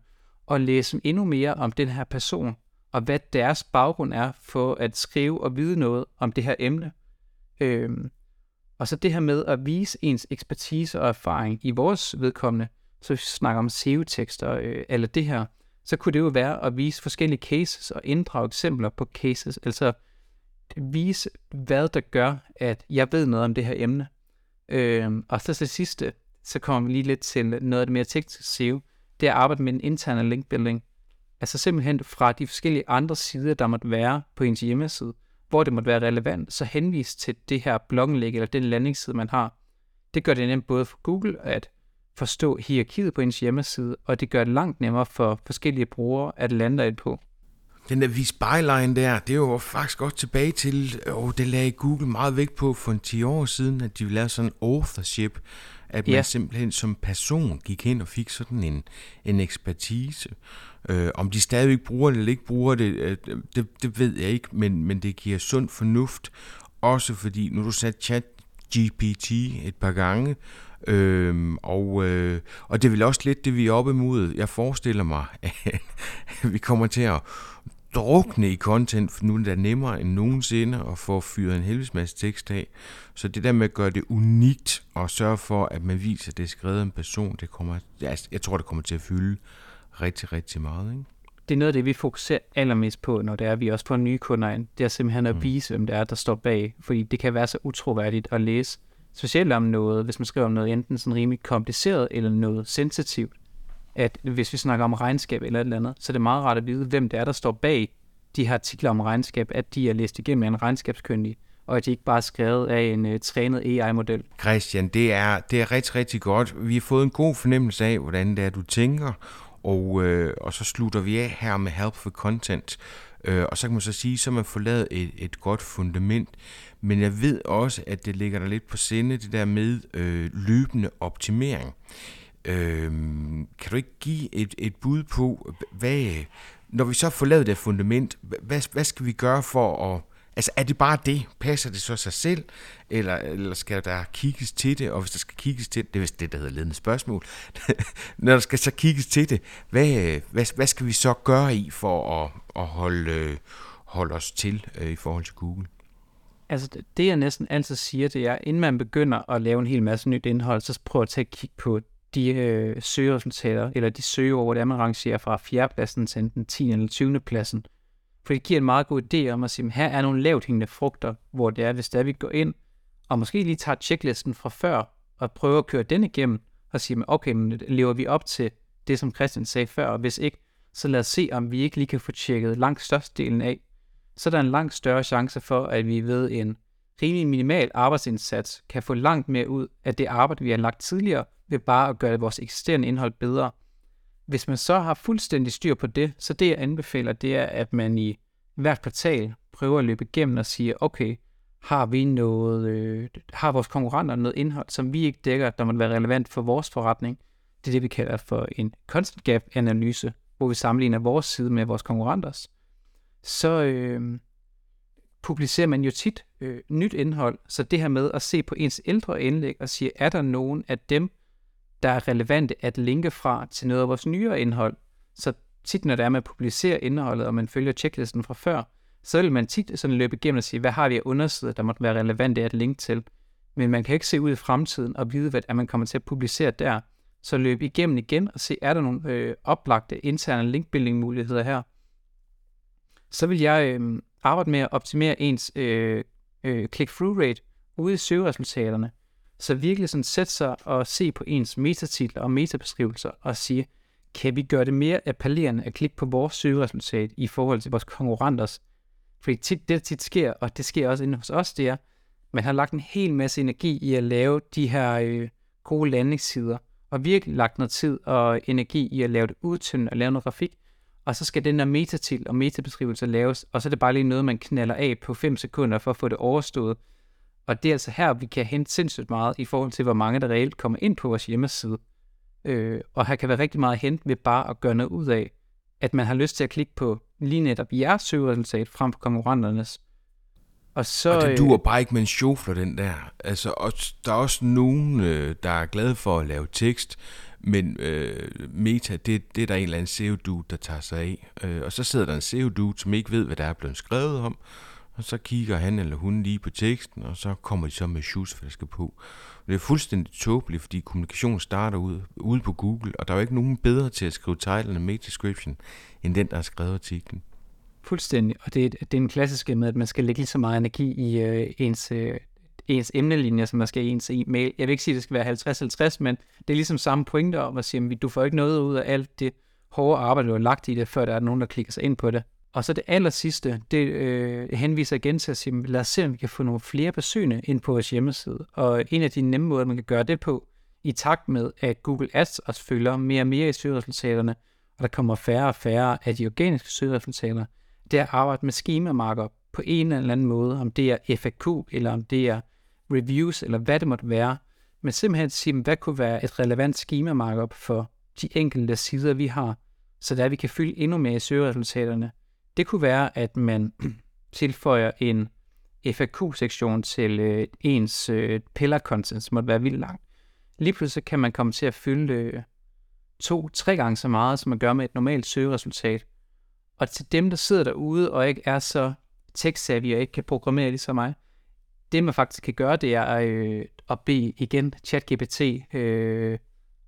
Speaker 3: og læse endnu mere om den her person, og hvad deres baggrund er for at skrive og vide noget om det her emne. Øh, og så det her med at vise ens ekspertise og erfaring i vores vedkommende, så hvis vi snakker om SEO-tekster øh, eller det her, så kunne det jo være at vise forskellige cases og inddrage eksempler på cases, altså vise, hvad der gør, at jeg ved noget om det her emne. Øh, og så til sidste, så kommer vi lige lidt til noget af det mere tekniske SEO, det er at arbejde med en interne linkbuilding. Altså simpelthen fra de forskellige andre sider, der måtte være på ens hjemmeside, hvor det måtte være relevant, så henvis til det her blogindlæg eller den landingsside, man har. Det gør det nemt både for Google at forstå hierarkiet på ens hjemmeside, og det gør det langt nemmere for forskellige brugere at lande ind på.
Speaker 1: Den der vis byline der, det er jo faktisk godt tilbage til, og det lagde Google meget vægt på for en 10 år siden, at de ville lave sådan authorship, at man ja. simpelthen som person gik hen og fik sådan en, en ekspertise. Øh, om de stadigvæk bruger det eller ikke bruger det, øh, det, det ved jeg ikke, men, men det giver sund fornuft, også fordi, nu du sat chat GPT et par gange, Øhm, og, øh, og det er vel også lidt det, vi er oppe imod. Jeg forestiller mig, at [LAUGHS] vi kommer til at drukne i content, for nu er det nemmere end nogensinde at få fyret en helvedes masse tekst af. Så det der med at gøre det unikt og sørge for, at man viser, at det er skrevet af en person, det kommer, jeg, jeg tror, det kommer til at fylde rigtig, rigtig meget. Ikke?
Speaker 3: Det er noget af det, vi fokuserer allermest på, når det er, at vi også får nye kunder ind. Det er simpelthen at mm. vise, hvem det er, der står bag. Fordi det kan være så utroværdigt at læse specielt om noget, hvis man skriver om noget enten sådan rimelig kompliceret eller noget sensitivt, at hvis vi snakker om regnskab eller et eller andet, så er det meget rart at vide, hvem det er, der står bag de her artikler om regnskab, at de er læst igennem af en regnskabskyndig, og at de ikke bare er skrevet af en uh, trænet AI-model.
Speaker 1: Christian, det er, det er rigtig, rigtig godt. Vi har fået en god fornemmelse af, hvordan det er, du tænker, og, øh, og så slutter vi af her med Help for Content. Øh, og så kan man så sige, så man får lavet et, et godt fundament. Men jeg ved også, at det ligger der lidt på sinde, det der med øh, løbende optimering. Øh, kan du ikke give et, et bud på, hvad, når vi så får lavet det fundament, hvad, hvad skal vi gøre for at... Altså, er det bare det? Passer det så sig selv? Eller, eller skal der kigges til det? Og hvis der skal kigges til det, det er vist det, der hedder ledende spørgsmål. [LAUGHS] Når der skal så kigges til det, hvad, hvad, hvad skal vi så gøre i for at, at holde, holde os til øh, i forhold til Google?
Speaker 3: Altså, det jeg næsten altid siger, det er, inden man begynder at lave en hel masse nyt indhold, så prøv at tage at kigge på de øh, søgeresultater, eller de søgeord, hvor det er, man rangerer fra 4. pladsen til den 10. eller 20. pladsen. For det giver en meget god idé om at sige, at her er nogle lavt hængende frugter, hvor det er, hvis der vi går ind, og måske lige tager checklisten fra før, og prøver at køre den igennem, og sige, okay, men lever vi op til det, som Christian sagde før, og hvis ikke, så lad os se, om vi ikke lige kan få tjekket langt størstedelen af, så er der en langt større chance for, at vi ved en rimelig minimal arbejdsindsats kan få langt mere ud af det arbejde, vi har lagt tidligere, ved bare at gøre vores eksisterende indhold bedre. Hvis man så har fuldstændig styr på det, så det jeg anbefaler, det er, at man i hvert kvartal prøver at løbe igennem og sige, okay, har vi noget, øh, har vores konkurrenter noget indhold, som vi ikke dækker, der må være relevant for vores forretning. Det er det, vi kalder for en constant gap analyse, hvor vi sammenligner vores side med vores konkurrenters så øh, publicerer man jo tit øh, nyt indhold. Så det her med at se på ens ældre indlæg og sige, er der nogen af dem, der er relevante at linke fra til noget af vores nyere indhold. Så tit, når det er, man publicerer indholdet, og man følger checklisten fra før, så vil man tit sådan løbe igennem og sige, hvad har vi af undersider, der måtte være relevante at linke til. Men man kan ikke se ud i fremtiden og vide, hvad man kommer til at publicere der. Så løb igennem igen og se, er der nogle øh, oplagte interne linkbuilding muligheder her, så vil jeg øh, arbejde med at optimere ens øh, øh, click-through rate ude i søgeresultaterne. Så virkelig sådan sætte sig og se på ens metatitler og metabeskrivelser og sige, kan vi gøre det mere appellerende at klikke på vores søgeresultat i forhold til vores konkurrenters? Fordi tit, det der tit sker, og det sker også inde hos os, det er, man har lagt en hel masse energi i at lave de her øh, gode landingssider, og virkelig lagt noget tid og energi i at lave det udtyndende og lave noget grafik, og så skal den der metatil og metabeskrivelse laves, og så er det bare lige noget, man knaller af på 5 sekunder for at få det overstået. Og det er altså her, vi kan hente sindssygt meget i forhold til, hvor mange der reelt kommer ind på vores hjemmeside. Øh, og her kan være rigtig meget at hente ved bare at gøre noget ud af, at man har lyst til at klikke på lige netop jeres søgeresultat frem for konkurrenternes.
Speaker 1: Og, så, og det duer bare ikke med en sjofler, den der. Altså, og der er også nogen, øh, der er glade for at lave tekst, men øh, meta, det, det er der en eller anden SEO-dude, der tager sig af. Øh, og så sidder der en SEO-dude, som ikke ved, hvad der er blevet skrevet om, og så kigger han eller hun lige på teksten, og så kommer de så med shoesflaske på. Det er fuldstændig tåbeligt, fordi kommunikation starter ude, ude på Google, og der er jo ikke nogen bedre til at skrive titlen og meta description, end den, der har skrevet artiklen.
Speaker 3: Fuldstændig, og det, det er en klassiske med, at man skal lægge lige så meget energi i øh, ens, øh, ens emnelinjer, som man skal i ens e-mail. Jeg vil ikke sige, at det skal være 50-50, men det er ligesom samme pointe om at sige, at du får ikke noget ud af alt det hårde arbejde, du har lagt i det, før der er nogen, der klikker sig ind på det. Og så det aller sidste, det øh, henviser igen til at sige, lad os se, om vi kan få nogle flere besøgende ind på vores hjemmeside. Og en af de nemme måder, man kan gøre det på, i takt med, at Google Ads også følger mere og mere i søgeresultaterne, og der kommer færre og færre af de organiske søgeresultater, det er at arbejde med schema markup på en eller anden måde, om det er FAQ, eller om det er reviews, eller hvad det måtte være, men simpelthen sige, hvad kunne være et relevant schema markup for de enkelte sider, vi har, så der vi kan fylde endnu mere i søgeresultaterne, det kunne være, at man [CLEARS THROAT] tilføjer en FAQ-sektion til øh, ens øh, pillar-content, som måtte være vildt langt. Lige pludselig kan man komme til at fylde øh, to-tre gange så meget, som man gør med et normalt søgeresultat. Og til dem, der sidder derude og ikke er så tech-savvy og ikke kan programmere ligesom mig, det man faktisk kan gøre, det er øh, at bede igen ChatGPT øh,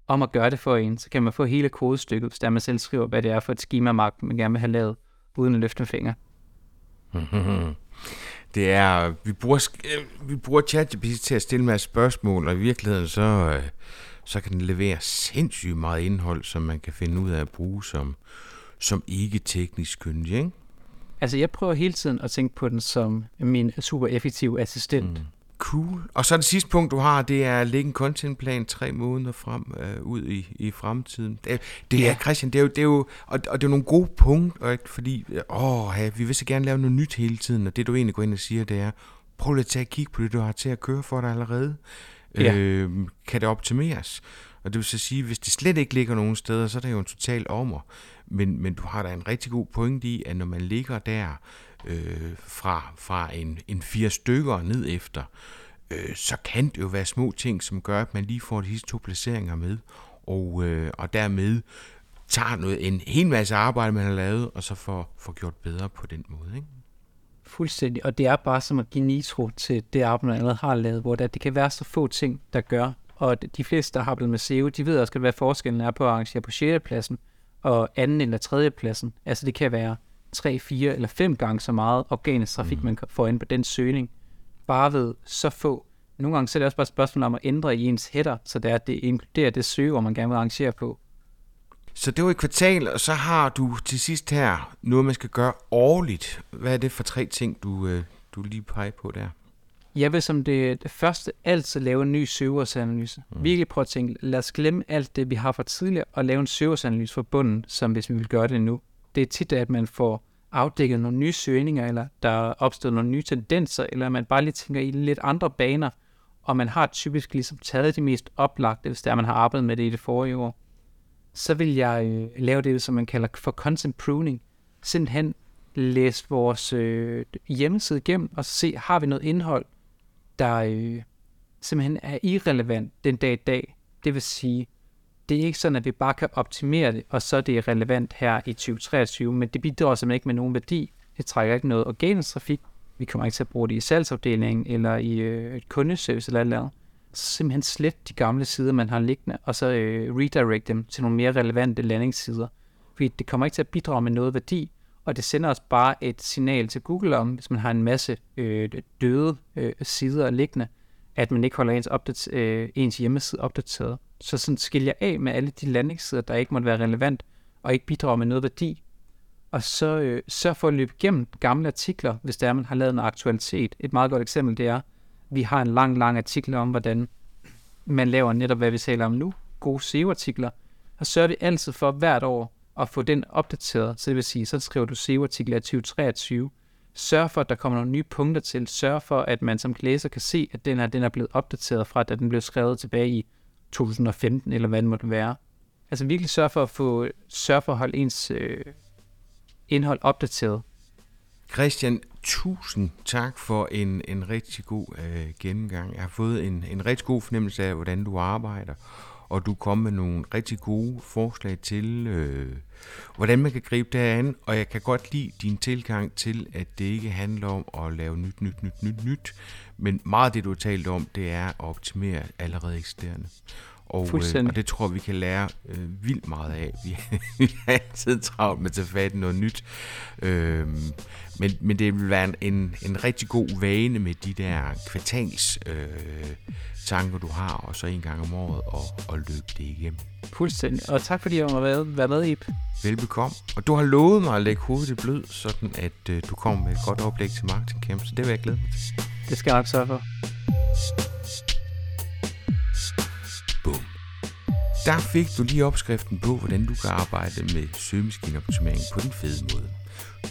Speaker 3: om at gøre det for en. Så kan man få hele kodestykket, hvis der man selv skriver, hvad det er for et schema man gerne vil have lavet uden at løfte en finger. [LAUGHS]
Speaker 1: Det er, vi bruger, øh, vi bruger ChatGPT til at stille med spørgsmål, og i virkeligheden så, øh, så kan den levere sindssygt meget indhold, som man kan finde ud af at bruge som, som ikke teknisk kyndig, ikke?
Speaker 3: Altså, jeg prøver hele tiden at tænke på den som min super effektive assistent. Mm.
Speaker 1: Cool. Og så det sidste punkt, du har, det er at lægge en contentplan tre måneder frem øh, ud i, i fremtiden. Det, det ja. er, Christian, det er jo, det er jo og, og det er nogle gode punkter, ikke? fordi åh, ja, vi vil så gerne lave noget nyt hele tiden, og det du egentlig går ind og siger, det er, prøv lige at tage et kig på det, du har til at køre for dig allerede. Ja. Øh, kan det optimeres? Og det vil så sige, hvis det slet ikke ligger nogen steder, så er det jo en total ommer. Men, men du har da en rigtig god point i, at når man ligger der øh, fra, fra en, en fire stykker ned efter, øh, så kan det jo være små ting, som gør, at man lige får de sidste to placeringer med, og, øh, og dermed tager noget, en hel masse arbejde, man har lavet, og så får, får gjort bedre på den måde. Ikke?
Speaker 3: Fuldstændig, og det er bare som at give nitro til det arbejde, man allerede har lavet, hvor det, det kan være så få ting, der gør, og de fleste, der har blevet med SEO, de ved også, hvad forskellen er på at arrangere på 6. pladsen, og anden eller tredje pladsen. Altså det kan være 3, 4 eller 5 gange så meget organisk trafik, mm. man får ind på den søgning, bare ved så få. Nogle gange så er det også bare et spørgsmål om at ændre i ens header, så det er, at det inkluderer det søge, man gerne vil arrangere på.
Speaker 1: Så det var et kvartal, og så har du til sidst her noget, man skal gøre årligt. Hvad er det for tre ting, du, øh, du lige peger på der?
Speaker 3: Jeg vil som det, det første altid lave en ny søgeårsanalyse. Mm. Virkelig prøve at tænke, lad os glemme alt det, vi har fra tidligere, og lave en søgeårsanalyse for bunden, som hvis vi vil gøre det nu. Det er tit, at man får afdækket nogle nye søgninger, eller der er opstået nogle nye tendenser, eller man bare lige tænker i lidt andre baner, og man har typisk ligesom taget de mest oplagte, hvis der man har arbejdet med det i det forrige år. Så vil jeg øh, lave det, som man kalder for content pruning. Simpelthen læse vores øh, hjemmeside igennem, og se, har vi noget indhold, der øh, simpelthen er irrelevant den dag i dag. Det vil sige, det er ikke sådan, at vi bare kan optimere det, og så er det relevant her i 2023, men det bidrager simpelthen ikke med nogen værdi. Det trækker ikke noget organisk trafik. Vi kommer ikke til at bruge det i salgsafdelingen eller i øh, et kundeservice eller andet. Så simpelthen slet de gamle sider, man har liggende, og så øh, redirect dem til nogle mere relevante landingssider. Fordi det kommer ikke til at bidrage med noget værdi, og det sender os bare et signal til Google om, hvis man har en masse øh, døde øh, sider liggende, at man ikke holder ens, opdater, øh, ens hjemmeside opdateret. Så sådan jeg af med alle de landingssider, der ikke måtte være relevant, og ikke bidrager med noget værdi. Og så øh, sørg for at løbe igennem gamle artikler, hvis der er, man har lavet en aktualitet. Et meget godt eksempel, det er, vi har en lang, lang artikel om, hvordan man laver netop, hvad vi taler om nu, gode SEO-artikler, og sørger vi altid for hvert år at få den opdateret. Så det vil sige, så skriver du SEO-artikel 2023. Sørg for, at der kommer nogle nye punkter til. Sørg for, at man som læser kan se, at den, her, den er blevet opdateret fra, da den blev skrevet tilbage i 2015, eller hvad det måtte være. Altså virkelig sørg for at få, sørg for at holde ens øh, indhold opdateret.
Speaker 1: Christian, tusind tak for en, en rigtig god øh, gennemgang. Jeg har fået en, en rigtig god fornemmelse af, hvordan du arbejder, og du kom med nogle rigtig gode forslag til, øh, hvordan man kan gribe det an, og jeg kan godt lide din tilgang til, at det ikke handler om at lave nyt, nyt, nyt, nyt, nyt, men meget af det, du har talt om, det er at optimere allerede eksisterende. Og, øh, og det tror vi kan lære øh, vildt meget af. [LAUGHS] Vi, har altid travlt med at tage fat i noget nyt. Øh, men, men det vil være en, en rigtig god vane med de der kvartals øh, tanker, du har, og så en gang om året og, og løbe det igennem.
Speaker 3: Fuldstændig. Og tak fordi jeg var med, være med, Ip.
Speaker 1: Velbekomme. Og du har lovet mig at lægge hovedet i blød, sådan at øh, du kommer med et godt oplæg til Marketing Camp, så det vil jeg glæde mig til.
Speaker 3: Det skal jeg nok sørge for.
Speaker 1: Der fik du lige opskriften på, hvordan du kan arbejde med søgemaskineoptimering på den fede måde.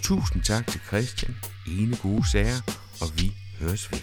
Speaker 1: Tusind tak til Christian, ene gode sager, og vi høres ved.